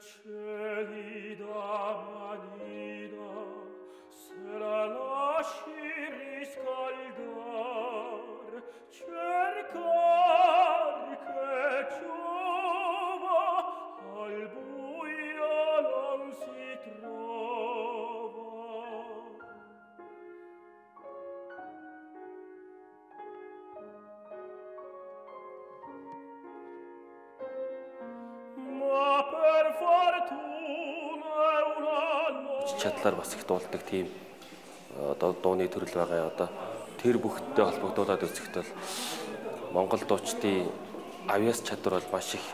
church notte чадлаар бас их дуулдаг тийм одоо дууны төрөл байгаа. Одоо тэр бүхттэй холбогдуулаад үзэхэд бол Монгол дуучдын авьяас чадвар бол маш их